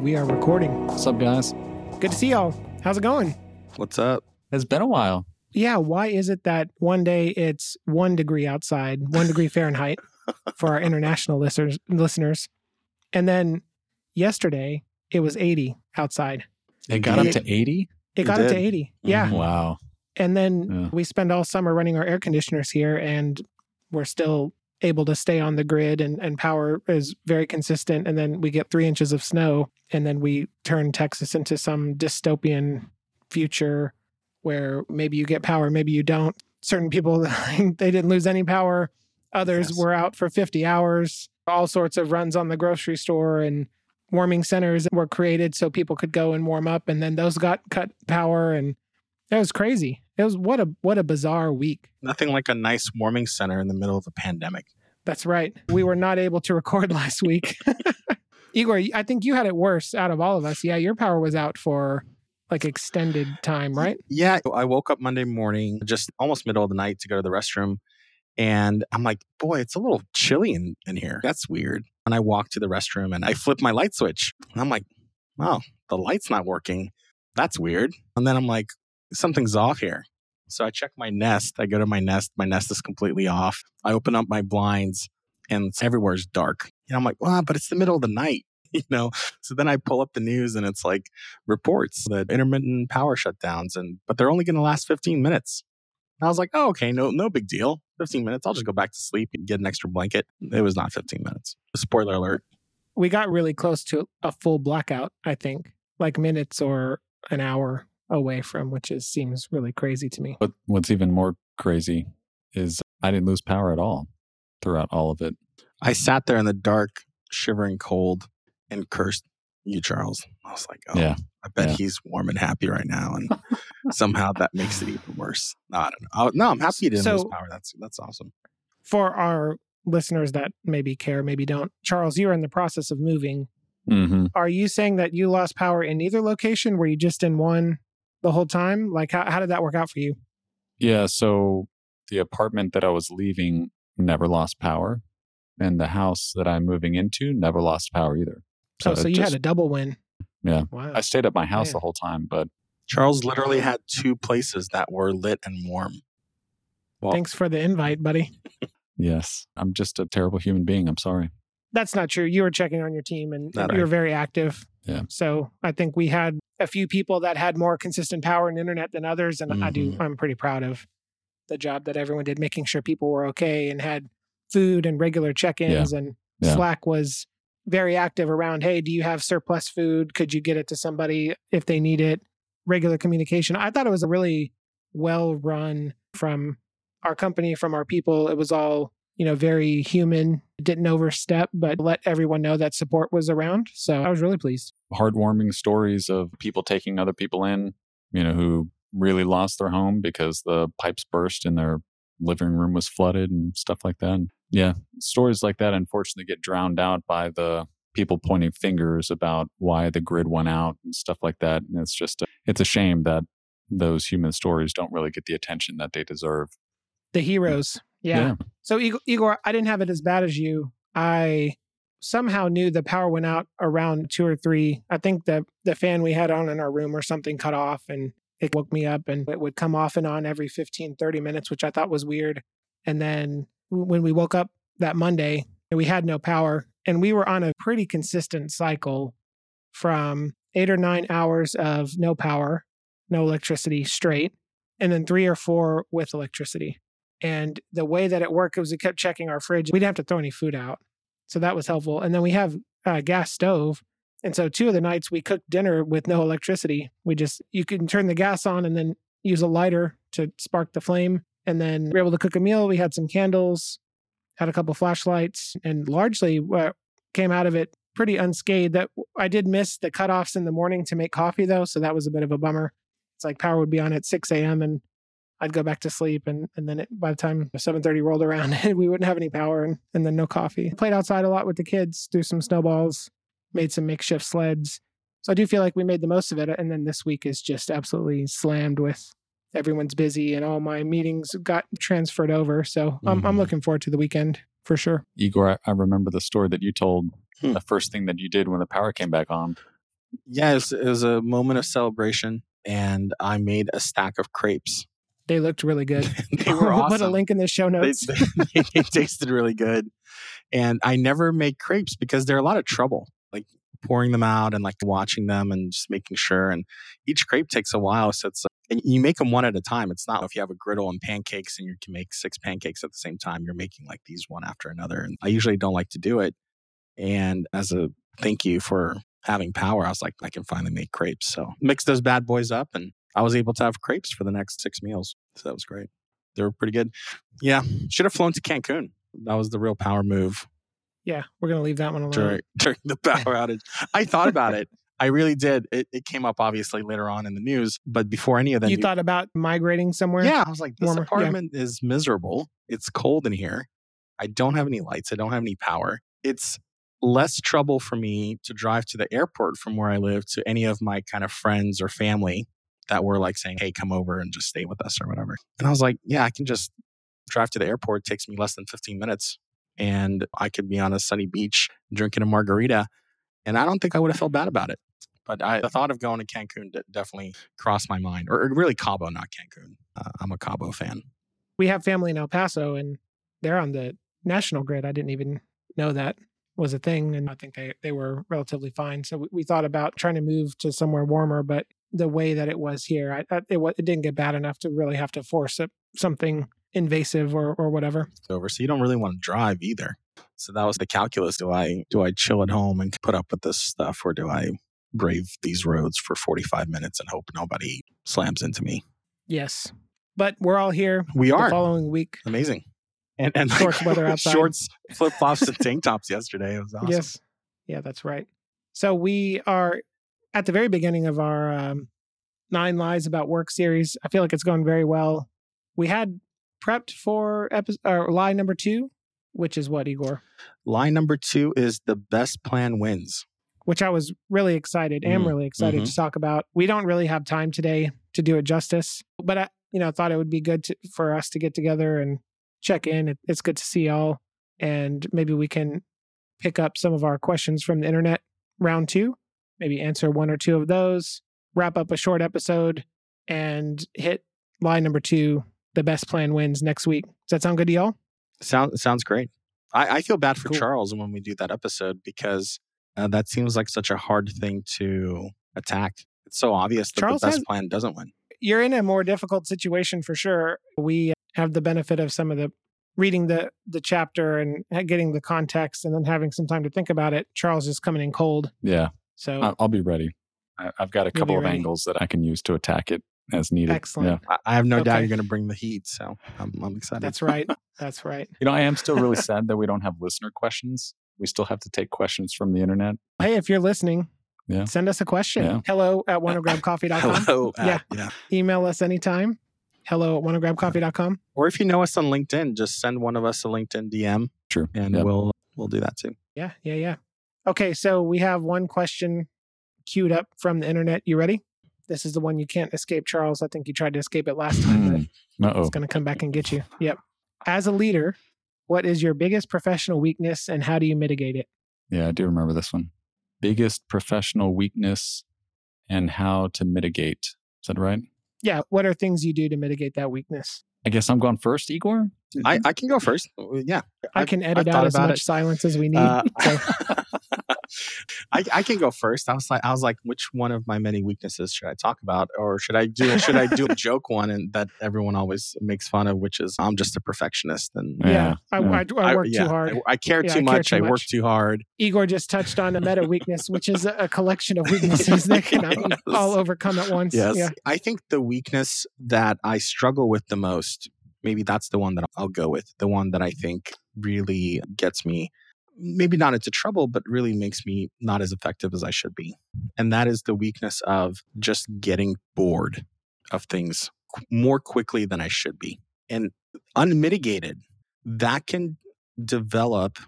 right, we are recording. What's up, guys? Good to see y'all. How's it going? What's up? It's been a while. Yeah, why is it that one day it's one degree outside, one degree Fahrenheit for our international listeners, listeners, and then yesterday it was 80 outside. It got Yeah. up to 80? It It got up to 80. Yeah. Mhm. Wow. And then Yeah. we spend all summer running our air conditioners here, and we're still able to stay on the grid, and, and power is very consistent. And then we get three inches of snow, and then we turn Texas into some dystopian future where maybe you get power, maybe you don't. Certain people, they didn't lose any power. Others Yes. were out for 50 hours. All sorts of runs on the grocery store and warming centers were created so people could go and warm up. And then those got cut power. And it was crazy. It was what a what a bizarre week. Nothing like a nice warming center in the middle of a pandemic. That's right. We were not able to record last week. Igor, I think you had it worse out of all of us. Yeah, your power was out for like extended time, right? Yeah, I woke up Monday morning, just almost middle of the night to go to the restroom. And I'm like, boy, it's a little chilly in, in here. That's weird. And I walk to the restroom and I flip my light switch. And I'm like, oh, the light's not working. That's weird. And then I'm like, something's off here. So I check my nest. I go to my nest. My nest is completely off. I open up my blinds and everywhere's dark. And I'm like, well, but it's the middle of the night, you know? So then I pull up the news and it's like reports that intermittent power shutdowns and but they're only going to last 15 minutes. And I was like, oh, okay, no, no big deal. 15 minutes. I'll just go back to sleep and get an extra blanket. It was not 15 minutes. Spoiler alert. We got really close to a full blackout, I think, like minutes or an hour away from, which is seems really crazy to me. But what's even more crazy is I didn't lose power at all throughout all of it. I sat there in the dark, shivering cold, and cursed you, Charles. I was like, oh, Yeah. I bet Yeah. he's warm and happy right now. And somehow that makes it even worse. No, I don't know. Oh, no, I'm happy you didn't lose power. That's that's awesome. For our listeners that maybe care, maybe don't, Charles, you're in the process of moving. hmm Are you saying that you lost power in either location? Were you just in one the whole time? Like, how, how did that work out for you? Yeah. So the apartment that I was leaving never lost power. And the house that I'm moving into never lost power either. So, oh, so you just- had a double win. Yeah. Wow. I stayed at my house Man. the whole time, but Charles literally had two places that were lit and warm. Well, Thanks for the invite, buddy. yes, I'm just a terrible human being. I'm sorry. That's not true. You were checking on your team and, That and I- you were very active. Yeah. So I think we had a few people that had more consistent power and internet than others. And I do, Mhm. I'm pretty proud of the job that everyone did, making sure people were okay and had food and regular check ins. And Yeah. Slack was very active around, hey, do you have surplus food? Could you get it to somebody if they need it? Regular communication. I thought it was a really well run from our company, from our people. It was all, you know, very human, didn't overstep, but let everyone know that support was around. So I was really pleased. Heartwarming stories of people taking other people in, you know, who really lost their home because the pipes burst and their living room was flooded and stuff like that. And yeah, stories like that unfortunately get drowned out by the people pointing fingers about why the grid went out and stuff like that. And it's just, a, it's a shame that those human stories don't really get the attention that they deserve. The mm. heroes. Yeah. So Igor, Igor, I didn't have it as bad as you. I somehow knew the power went out around two or three. I think the the fan we had on in our room or something cut off and it woke me up and it would come off and on every 15, 30 minutes, which I thought was weird. And then when we woke up that Monday, we had no power and we were on a pretty consistent cycle from eight or nine hours of no power, no electricity straight, and then three or four with electricity. And the way that it worked was we kept checking our fridge. We didn't have to throw any food out. So that was helpful. And then we have a gas stove. And so two of the nights we cooked dinner with no electricity. We just, you can turn the gas on and then use a lighter to spark the flame. And then we were able to cook a meal. We had some candles, had a couple flashlights, and largely what came out of it pretty unscathed. That I did miss the cutoffs in the morning to make coffee though. So that was a bit of a bummer. It's like power would be on at 6 a.m. and I'd go back to sleep, and and then it, by the time 7:30 rolled around, we wouldn't have any power, and, and then no coffee. Played outside a lot with the kids, threw some snowballs, made some makeshift sleds. So I do feel like we made the most of it. And then this week is just absolutely slammed with everyone's busy, and all my meetings got transferred over. So I'm I'm Mhm. looking forward to the weekend for sure. Igor, I, I remember the story that you told Hmm. the first thing that you did when the power came back on. Yeah, it was, it was a moment of celebration, and I made a stack of crepes. They looked really good. they were we'll awesome. put a link in the show They, notes. they, they tasted really good, and I never make crepes because they're a lot of trouble. Like pouring them out and like watching them and just making sure. And each crepe takes a while, so it's and you make them one at a time. It's not if you have a griddle and pancakes and you can make six pancakes at the same time. You're making like these one after another. And I usually don't like to do it. And as a thank you for having power, I was like, I can finally make crepes. So mix those bad boys up, and I was able to have crepes for the next six meals. So that was great. They were pretty good. Yeah, should have flown to Cancun. That was the real power move yeah, we're gonna leave that one alone. during, during the power outage. I thought about it. I really did. It, it came up obviously later on in the news, but before any of that, you new- thought about migrating somewhere? yeah, I was like, this Warmer, yeah. apartment is miserable. It's cold in here. I don't have any lights. I don't have any power. It's less trouble for me to drive to the airport from where I live to any of my kind of friends or family that were like saying, hey, come over and just stay with us or whatever. And I was like, yeah, I can just drive to the airport. It takes me less than 15 minutes and I could be on a sunny beach drinking a margarita. And I don't think I would have felt bad about it. But I, the thought of going to Cancun de- definitely crossed my mind, or, or really Cabo, not Cancun. Uh, I'm a Cabo fan. We have family in El Paso, and they're on the national grid. I didn't even know that was a thing, and I think they they were relatively fine. So we, we thought about trying to move to somewhere warmer, but the way that it was here, I, I, it, it didn't get bad enough to really have to force it, something invasive or or whatever. over. So you don't really want to drive either. So that was the calculus. Do I do I chill at home and put up with this stuff or do I brave these roads for 45 minutes and hope nobody slams into me? Yes, but we're all here. We The are. following week. Amazing. And and like, Shorts weather outside. shorts, flip flops, and tank tops yesterday. It was awesome. Yes. Yeah, that's right. So we are at the very beginning of our um, Nine Lies About Work series. I feel like it's going very well. We had prepped for episode or lie number two, which is what, Igor? Lie number two is the best plan wins. Which I was really excited, am Mhm, really excited mhm. to talk about. We don't really have time today to do it justice, but I, you know, thought it would be good to, for us to get together and check in. It, it's good to see y'all, and maybe we can pick up some of our questions from the internet round two, maybe answer one or two of those, wrap up a short episode, and hit line number two. The best plan wins next week. Does that sound good to y'all? Sound, sounds great. I, I feel bad for Cool. Charles when we do that episode because uh, that seems like such a hard thing to attack. It's so obvious that Charles the best has- plan doesn't win. You're in a more difficult situation for sure. We have the benefit of some of the reading the the chapter and getting the context, and then having some time to think about it. Charles is coming in cold, Yeah, so I- I'll be ready. I- I've got a couple of ready. angles that I can use to attack it as needed. excellent. Yeah. I, I have no doubt you're going to bring the heat. So I'm, I'm excited. That's right. That's right. You know, I am still really sad that we don't have listener questions. We still have to take questions from the internet. Hey, if you're listening, Yeah. send us a question. Yeah. Hello at uh, uh, wannagrabcoffee.com. Oh hello. at- Yeah. yeah. Email us anytime. Hello at wannagrabcoffee.com. Oh or if you know us on LinkedIn, just send one of us a LinkedIn DM True. and Yep. we'll we'll do that too. Yeah, yeah, yeah. Okay, so we have one question queued up from the internet. You ready? This is the one you can't escape, Charles. I think you tried to escape it last time, but oh. it's going to come back and get you. Yep. As a leader, what is your biggest professional weakness and how do you mitigate it? Yeah, I do remember this one. Biggest professional weakness and how to mitigate. Is that right? Yeah, what are things you do to mitigate that weakness? I guess I'm going first, Igor. I, I can go first. Yeah. I I've- can I've edit out as much it. silence as we need. Uh, so, I, I can go first. I was like, I was like, which one of my many weaknesses should I talk about, or should I do should I do a joke one and that everyone always makes fun of, which is I'm just a perfectionist and yeah, Yeah, I. I, I work yeah, too hard. I, I care Yeah, too I care much. too I work too hard. Igor just touched on a meta weakness, which is a, a collection of weaknesses that cannot be Yes. all overcome at once. Yes. Yeah. I think the weakness that I struggle with the most, maybe that's the one that I'll go with. The one that I think really gets me, maybe not into trouble, but really makes me not as effective as I should be. And that is the weakness of just getting bored of things more quickly than I should be. And unmitigated, that can develop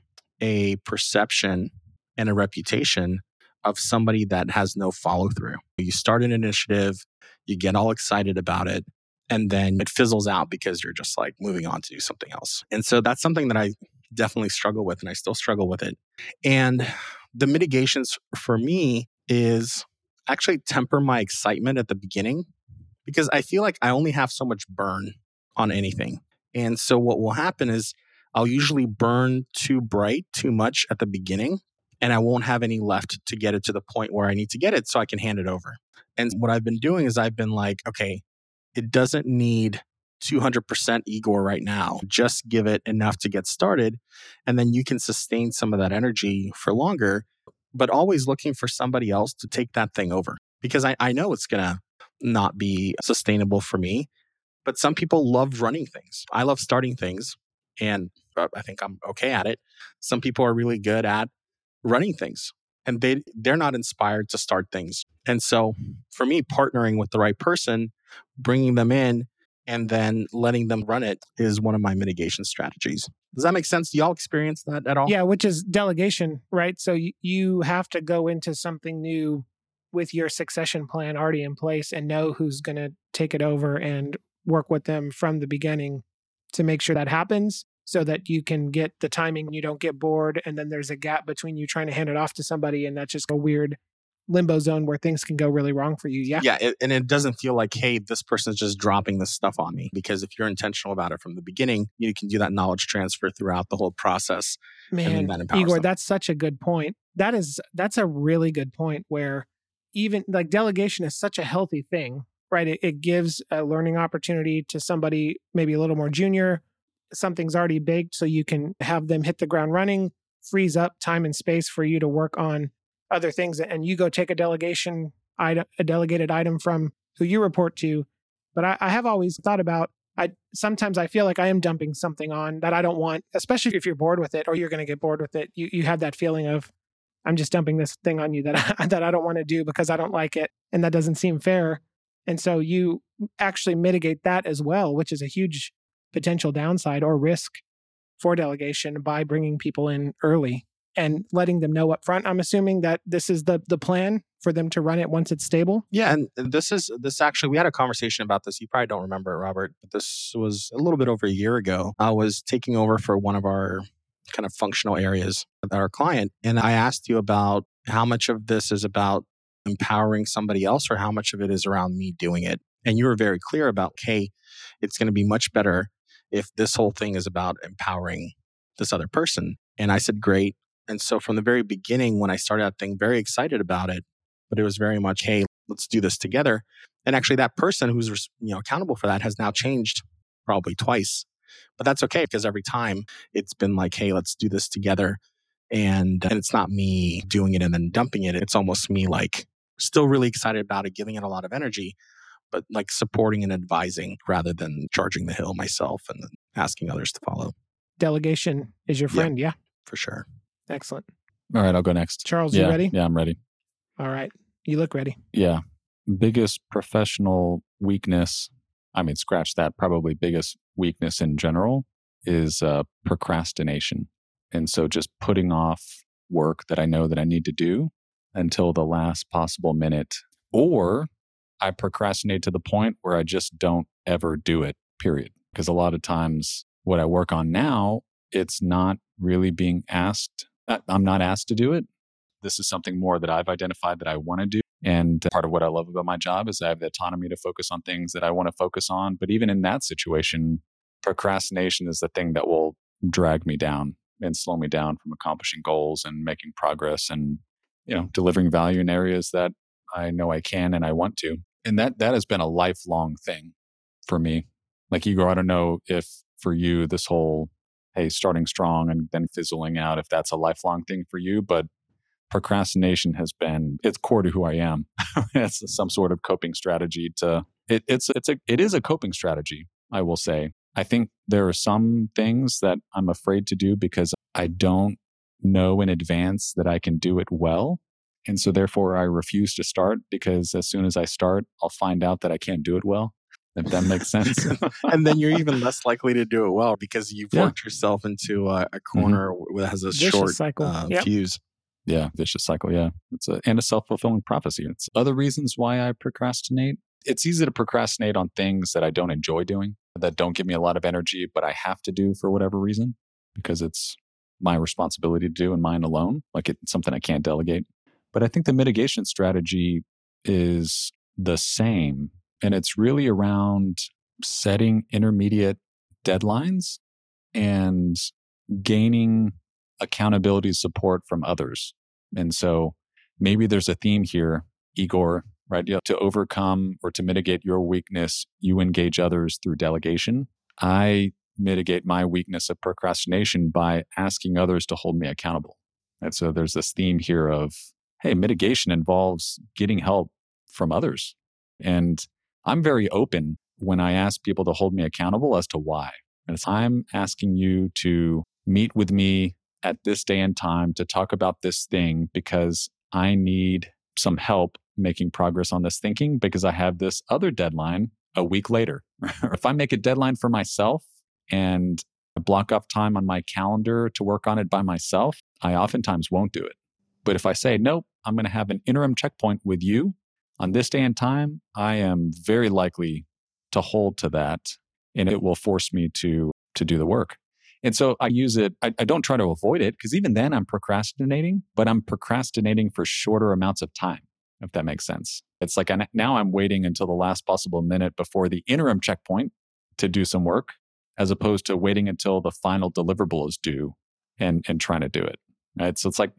a perception and a reputation of somebody that has no follow through. You start an initiative, you get all excited about it, and then it fizzles out because you're just like moving on to do something else. And so that's something that I definitely struggle with, and I still struggle with it. And the mitigations for me is actually temper my excitement at the beginning because I feel like I only have so much burn on anything. And so what will happen is I'll usually burn too bright, too much at the beginning, and I won't have any left to get it to the point where I need to get it so I can hand it over. And what I've been doing is I've been like, okay, it doesn't need 200% Igor right now. Just give it enough to get started. And then you can sustain some of that energy for longer, but always looking for somebody else to take that thing over because I, I know it's going to not be sustainable for me. But some people love running things. I love starting things and uh, I think I'm okay at it. Some people are really good at running things and they they're not inspired to start things. And so for me partnering with the right person, bringing them in and then letting them run it is one of my mitigation strategies. Does that make sense? Do y'all experience that at all? Yeah, which is delegation, right? So you, you have to go into something new with your succession plan already in place and know who's going to take it over and work with them from the beginning to make sure that happens so that you can get the timing you don't get bored and then there's a gap between you trying to hand it off to somebody and that's just a weird limbo zone where things can go really wrong for you. Yeah. Yeah. It, and it doesn't feel like, hey, this person's just dropping this stuff on me. Because if you're intentional about it from the beginning, you can do that knowledge transfer throughout the whole process. Man, that Igor, them. that's such a good point. That is, that's a really good point where even like delegation is such a healthy thing, right? It, it gives a learning opportunity to somebody maybe a little more junior. Something's already baked, so you can have them hit the ground running, frees up time and space for you to work on other things and you go take a delegation item, a delegated item from who you report to. But I, I have always thought about I sometimes I feel like I am dumping something on that I don't want, especially if you're bored with it or you're going to get bored with it. You you have that feeling of I'm just dumping this thing on you that I, that I don't want to do because I don't like it and that doesn't seem fair. And so you actually mitigate that as well, which is a huge potential downside or risk for delegation by bringing people in early and letting them know up front i'm assuming that this is the the plan for them to run it once it's stable? Yeah and this is this actually we had a conversation about this. You probably don't remember it robert but this was a little bit over a year ago. I was taking over for one of our kind of functional areas with our client and i asked you about how much of this is about empowering somebody else or how much of it is around me doing it. And you were very clear about hey it's going to be much better if this whole thing is about empowering this other person and i said great and so from the very beginning, when I started that thing, very excited about it, but it was very much, hey, let's do this together. And actually, that person who's you know accountable for that has now changed probably twice, but that's okay because every time it's been like, hey, let's do this together, and and it's not me doing it and then dumping it. It's almost me like still really excited about it, giving it a lot of energy, but like supporting and advising rather than charging the hill myself and asking others to follow. Delegation is your friend, yeah, yeah. for sure. Excellent. All right, I'll go next. Charles, yeah, you ready? Yeah, I'm ready. All right. You look ready. Yeah. Biggest professional weakness, I mean, scratch that, probably biggest weakness in general is uh, procrastination. And so just putting off work that I know that I need to do until the last possible minute. Or I procrastinate to the point where I just don't ever do it, period. Because a lot of times what I work on now, it's not really being asked uh, I'm not asked to do it. This is something more that I've identified that I want to do. And part of what I love about my job is I have the autonomy to focus on things that I want to focus on. But even in that situation, procrastination is the thing that will drag me down and slow me down from accomplishing goals and making progress and you know delivering value in areas that I know I can and I want to. And that that has been a lifelong thing for me. Like Igor, I don't know if for you this whole hey, starting strong and then fizzling out if that's a lifelong thing for you. But procrastination has been it's core to who I am. it's some sort of coping strategy to it, it's it's a it is a coping strategy, I will say. I think there are some things that I'm afraid to do because I don't know in advance that I can do it well. And so therefore I refuse to start because as soon as I start, I'll find out that I can't do it well if that makes sense. and then you're even less likely to do it well because you've yeah. worked yourself into a, a mm-hmm. corner mm-hmm. that has a vicious short cycle. Uh, yep. fuse. Yeah, vicious cycle. Yeah, it's a and a self fulfilling prophecy. It's other reasons why I procrastinate. It's easy to procrastinate on things that I don't enjoy doing, that don't give me a lot of energy, but I have to do for whatever reason because it's my responsibility to do and mine alone. Like it's something I can't delegate. But I think the mitigation strategy is the same. And it's really around setting intermediate deadlines and gaining accountability support from others. And so maybe there's a theme here, Igor, right? To overcome or to mitigate your weakness, you engage others through delegation. I mitigate my weakness of procrastination by asking others to hold me accountable. And so there's this theme here of, hey, mitigation involves getting help from others. And I'm very open when I ask people to hold me accountable as to why. And I'm asking you to meet with me at this day and time to talk about this thing because I need some help making progress on this thinking because I have this other deadline a week later. if I make a deadline for myself and block off time on my calendar to work on it by myself, I oftentimes won't do it. But if I say, nope, I'm going to have an interim checkpoint with you on this day and time, I am very likely to hold to that and it will force me to to do the work. And so I use it, I, I don't try to avoid it because even then I'm procrastinating, but I'm procrastinating for shorter amounts of time, if that makes sense. It's like I, now I'm waiting until the last possible minute before the interim checkpoint to do some work, as opposed to waiting until the final deliverable is due and, and trying to do it. Right. So it's like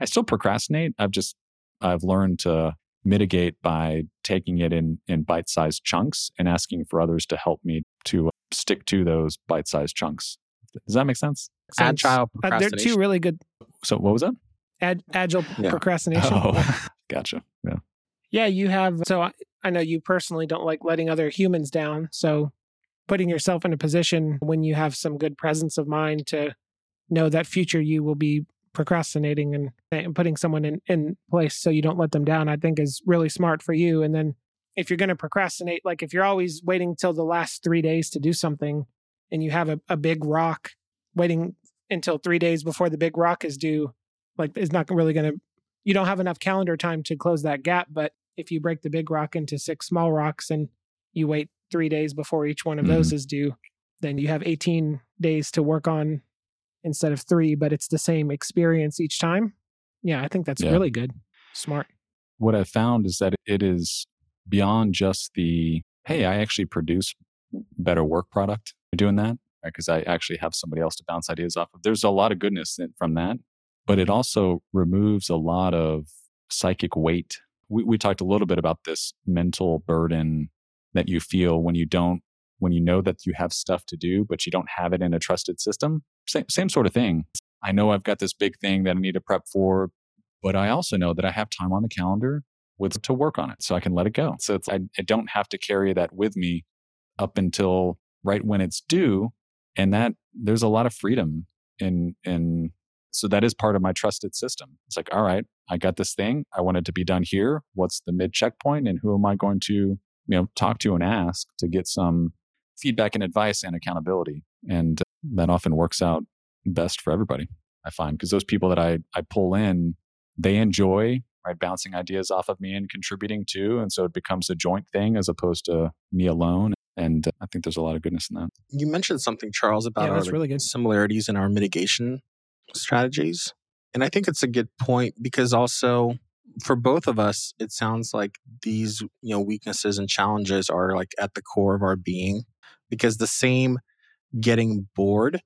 I still procrastinate. I've just, I've learned to mitigate by taking it in, in bite sized chunks and asking for others to help me to stick to those bite sized chunks. Does that make sense? Agile Uh, they're two really good So what was that? ad, agile Yeah. procrastination. Oh, gotcha. Yeah. Yeah, you have. So I, I know you personally don't like letting other humans down. So putting yourself in a position when you have some good presence of mind to know that future you will be procrastinating and, and putting someone in, in place so you don't let them down, I think is really smart for you. And then if you're going to procrastinate, like if you're always waiting till the last three days to do something and you have a, a big rock waiting until three days before the big rock is due, like is not really going to you don't have enough calendar time to close that gap. But if you break the big rock into six small rocks and you wait three days before each one of those mm-hmm. is due, then you have 18 days to work on instead of three, but it's the same experience each time. Yeah, I think that's Yeah. really good. Smart. What I've found is that it is beyond just the, hey, I actually produce better work product doing that because I actually have somebody else to bounce ideas off of. There's a lot of goodness in, from that, but it also removes a lot of psychic weight. We, we talked a little bit about this mental burden that you feel when you don't, when you know that you have stuff to do, but you don't have it in a trusted system. Same, same sort of thing. I know I've got this big thing that I need to prep for, but I also know that I have time on the calendar with to work on it so I can let it go. So I, I don't have to carry that with me up until right when it's due. And that there's a lot of freedom in, in, so that is part of my trusted system. It's like, all right, I got this thing. I want it to be done here. What's the mid checkpoint and who am I going to, you know, talk to and ask to get some feedback and advice and accountability. And that often works out best for everybody, I find, because those people that I, I pull in, they enjoy right bouncing ideas off of me and contributing too. And so it becomes a joint thing as opposed to me alone. And I think there's a lot of goodness in that. You mentioned something, Charles, about Yeah, our that's really good. similarities in our mitigation strategies. And I think it's a good point because also for both of us, it sounds like these, you know, weaknesses and challenges are like at the core of our being because the same getting bored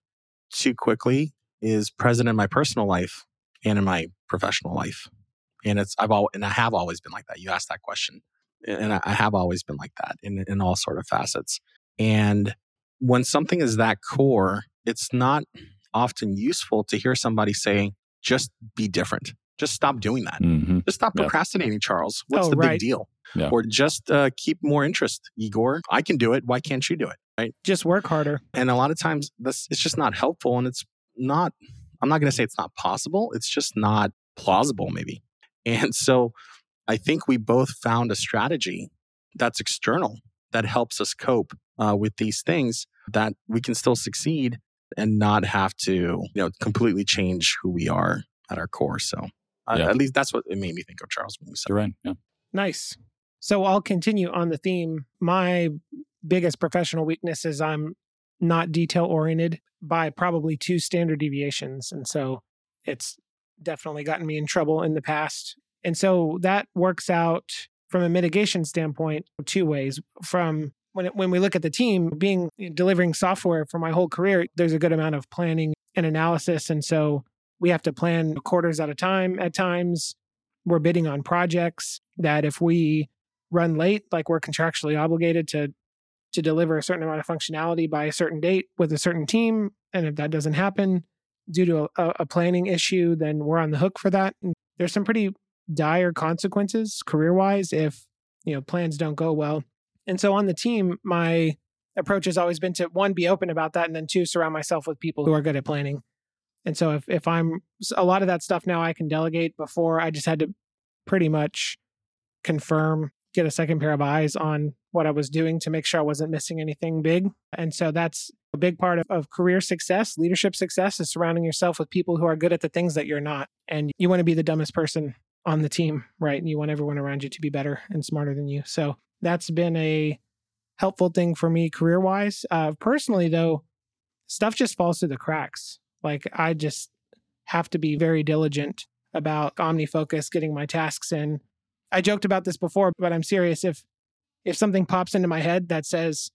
too quickly is present in my personal life and in my professional life. And it's I've all and I have always been like that. You asked that question. And I I have always been like that in in all sort of facets. And when something is that core, it's not often useful to hear somebody say, just be different. Just stop doing that. Mm-hmm. Just stop Yeah. procrastinating, Charles. What's Oh, the right. big deal? Yeah. Or just uh, keep more interest, Igor. I can do it. Why can't you do it? Right. Just work harder. And a lot of times this it's just not helpful and it's not I'm not going to say it's not possible. It's just not plausible maybe. And so I think we both found a strategy that's external that helps us cope uh, with these things that we can still succeed and not have to, you know, completely change who we are at our core. So uh, Yeah. at least that's what it made me think of Charles when you said You're right. Yeah. Nice. So I'll continue on the theme. My biggest professional weakness is I'm not detail oriented by probably two standard deviations. And so it's definitely gotten me in trouble in the past. And so that works out from a mitigation standpoint, two ways. From when it, when we look at the team being delivering software for my whole career, there's a good amount of planning and analysis, and so we have to plan quarters at a time. At times, we're bidding on projects that if we run late, like we're contractually obligated to to deliver a certain amount of functionality by a certain date with a certain team, and if that doesn't happen due to a, a planning issue, then we're on the hook for that. And there's some pretty dire consequences career wise if you know plans don't go well. And so on the team, my approach has always been to one be open about that, and then two surround myself with people who are good at planning. And so if if I'm a lot of that stuff now I can delegate. Before I just had to pretty much confirm, get a second pair of eyes on what I was doing to make sure I wasn't missing anything big. And so that's a big part of, of career success, leadership success is surrounding yourself with people who are good at the things that you're not. And you want to be the dumbest person on the team, right? And you want everyone around you to be better and smarter than you. So that's been a helpful thing for me career wise. Uh, personally, though, stuff just falls through the cracks. Like I just have to be very diligent about OmniFocus, getting my tasks in. I joked about this before, but I'm serious. If if something pops into my head that says,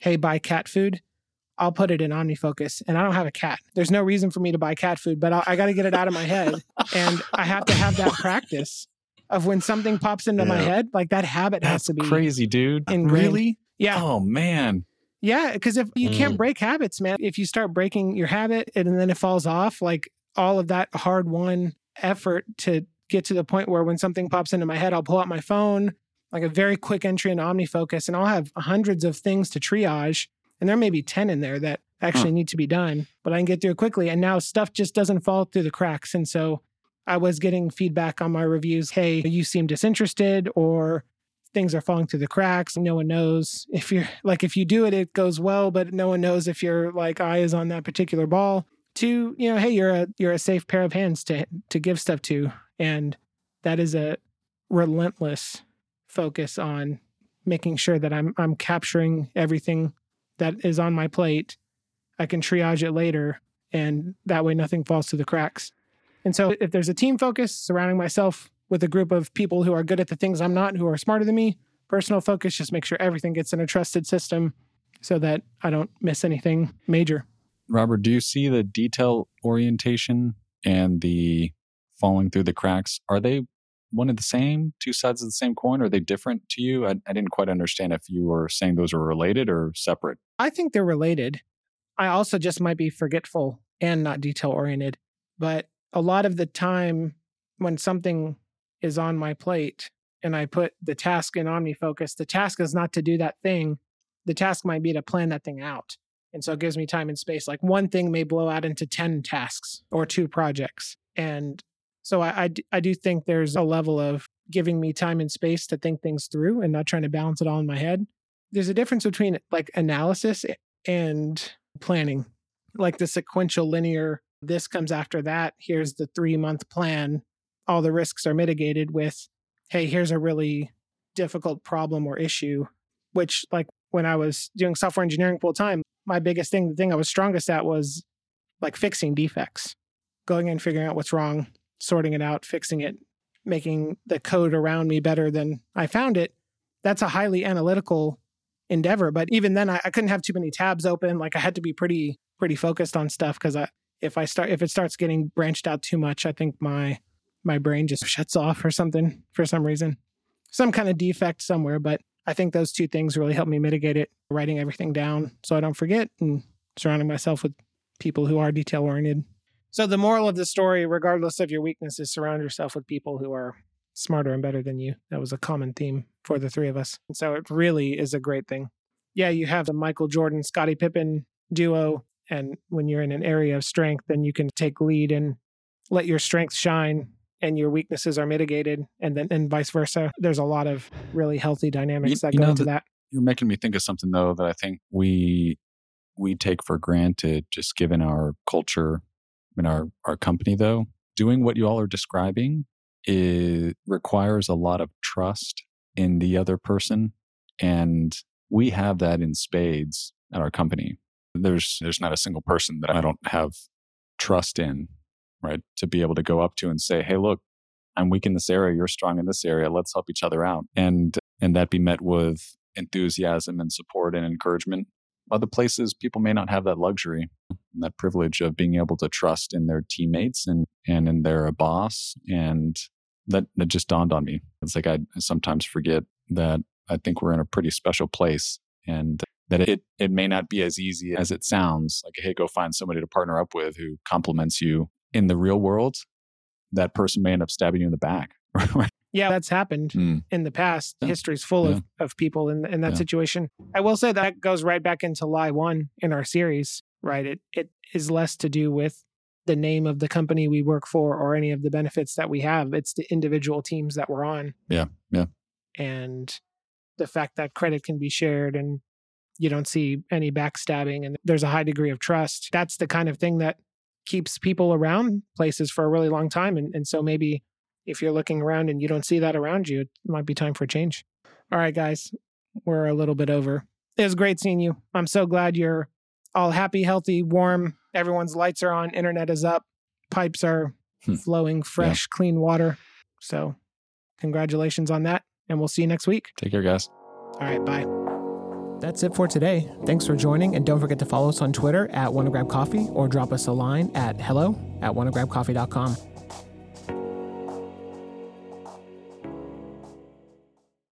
"Hey, buy cat food," I'll put it in OmniFocus. And I don't have a cat. There's no reason for me to buy cat food, but I'll, I got to get it out of my head, and I have to have that practice of when something pops into yeah. my head, like that habit That's has to be crazy, dude. Ingrained. Really? Yeah. Oh man. Yeah, because if you mm. can't break habits, man, if you start breaking your habit and then it falls off, like all of that hard won effort to get to the point where when something pops into my head, I'll pull out my phone, like a very quick entry in OmniFocus, and I'll have hundreds of things to triage. And there may be 10 in there that actually huh. need to be done, but I can get through it quickly. And now stuff just doesn't fall through the cracks. And so I was getting feedback on my reviews. Hey, you seem disinterested, or things are falling through the cracks. No one knows if you're like, if you do it, it goes well, but no one knows if your like eye is on that particular ball. To, you know, hey, you're a you're a safe pair of hands to to give stuff to. And that is a relentless focus on making sure that I'm I'm capturing everything that is on my plate. I can triage it later and that way nothing falls through the cracks. And so if there's a team focus surrounding myself with a group of people who are good at the things I'm not, who are smarter than me, personal focus, just make sure everything gets in a trusted system so that I don't miss anything major. Robert, do you see the detail orientation and the falling through the cracks? Are they one of the same, two sides of the same coin? Are they different to you? I, I didn't quite understand if you were saying those are related or separate. I think they're related. I also just might be forgetful and not detail oriented. But a lot of the time, when something is on my plate and I put the task in OmniFocus, the task is not to do that thing. The task might be to plan that thing out. And so it gives me time and space. Like one thing may blow out into 10 tasks or two projects. And so I, I, I do think there's a level of giving me time and space to think things through and not trying to balance it all in my head. There's a difference between like analysis and planning, like the sequential linear, this comes after that. Here's the three month plan all the risks are mitigated with, hey, here's a really difficult problem or issue, which, like, when I was doing software engineering full time, my biggest thing, the thing I was strongest at was like fixing defects, going in, figuring out what's wrong, sorting it out, fixing it, making the code around me better than I found it. That's a highly analytical endeavor. But even then, I, I couldn't have too many tabs open. Like I had to be pretty, pretty focused on stuff because I, if I start, if it starts getting branched out too much, I think my my brain just shuts off or something for some reason. Some kind of defect somewhere, but I think those two things really help me mitigate it, writing everything down so I don't forget and surrounding myself with people who are detail oriented. So the moral of the story, regardless of your weaknesses, surround yourself with people who are smarter and better than you. That was a common theme for the three of us. And so it really is a great thing. Yeah, you have the Michael Jordan, Scottie Pippen duo. And when you're in an area of strength, then you can take lead and let your strength shine and your weaknesses are mitigated and then and vice versa. There's a lot of really healthy dynamics you, that go into that you're making me think of something though that i think we we take for granted just given our culture in our our company though. Doing what you all are describing it requires a lot of trust in the other person and we have that in spades at our company. There's there's not a single person that i don't have trust in right? To be able to go up to and say, hey, look, I'm weak in this area, you're strong in this area. Let's help each other out. And and that be met with enthusiasm and support and encouragement. Other places people may not have that luxury and that privilege of being able to trust in their teammates and and in their boss and that that just dawned on me. It's like I sometimes forget that I think we're in a pretty special place and that it it may not be as easy as it sounds. Like, hey, go find somebody to partner up with who complements you in the real world. That person may end up stabbing you in the back. yeah, that's happened mm. in the past. Yeah. History's full yeah. of, of people in in that yeah. situation. I will say that goes right back into lie one in our series. Right, it it is less to do with the name of the company we work for or any of the benefits that we have. It's the individual teams that we're on. Yeah, yeah. And the fact that credit can be shared and you don't see any backstabbing and there's a high degree of trust. That's the kind of thing that keeps people around places for a really long time. And, and so maybe if you're looking around and you don't see that around you, it might be time for a change. All right, guys, we're a little bit over. It was great seeing you. I'm so glad you're all happy, healthy, warm. Everyone's lights are on, internet is up, pipes are hmm. flowing fresh, yeah. clean water. So, congratulations on that. And we'll see you next week. Take care, guys. All right, bye. That's it for today. Thanks for joining, and don't forget to follow us on Twitter at WannaGrabCoffee or drop us a line at hello at wannagrabcoffee.com.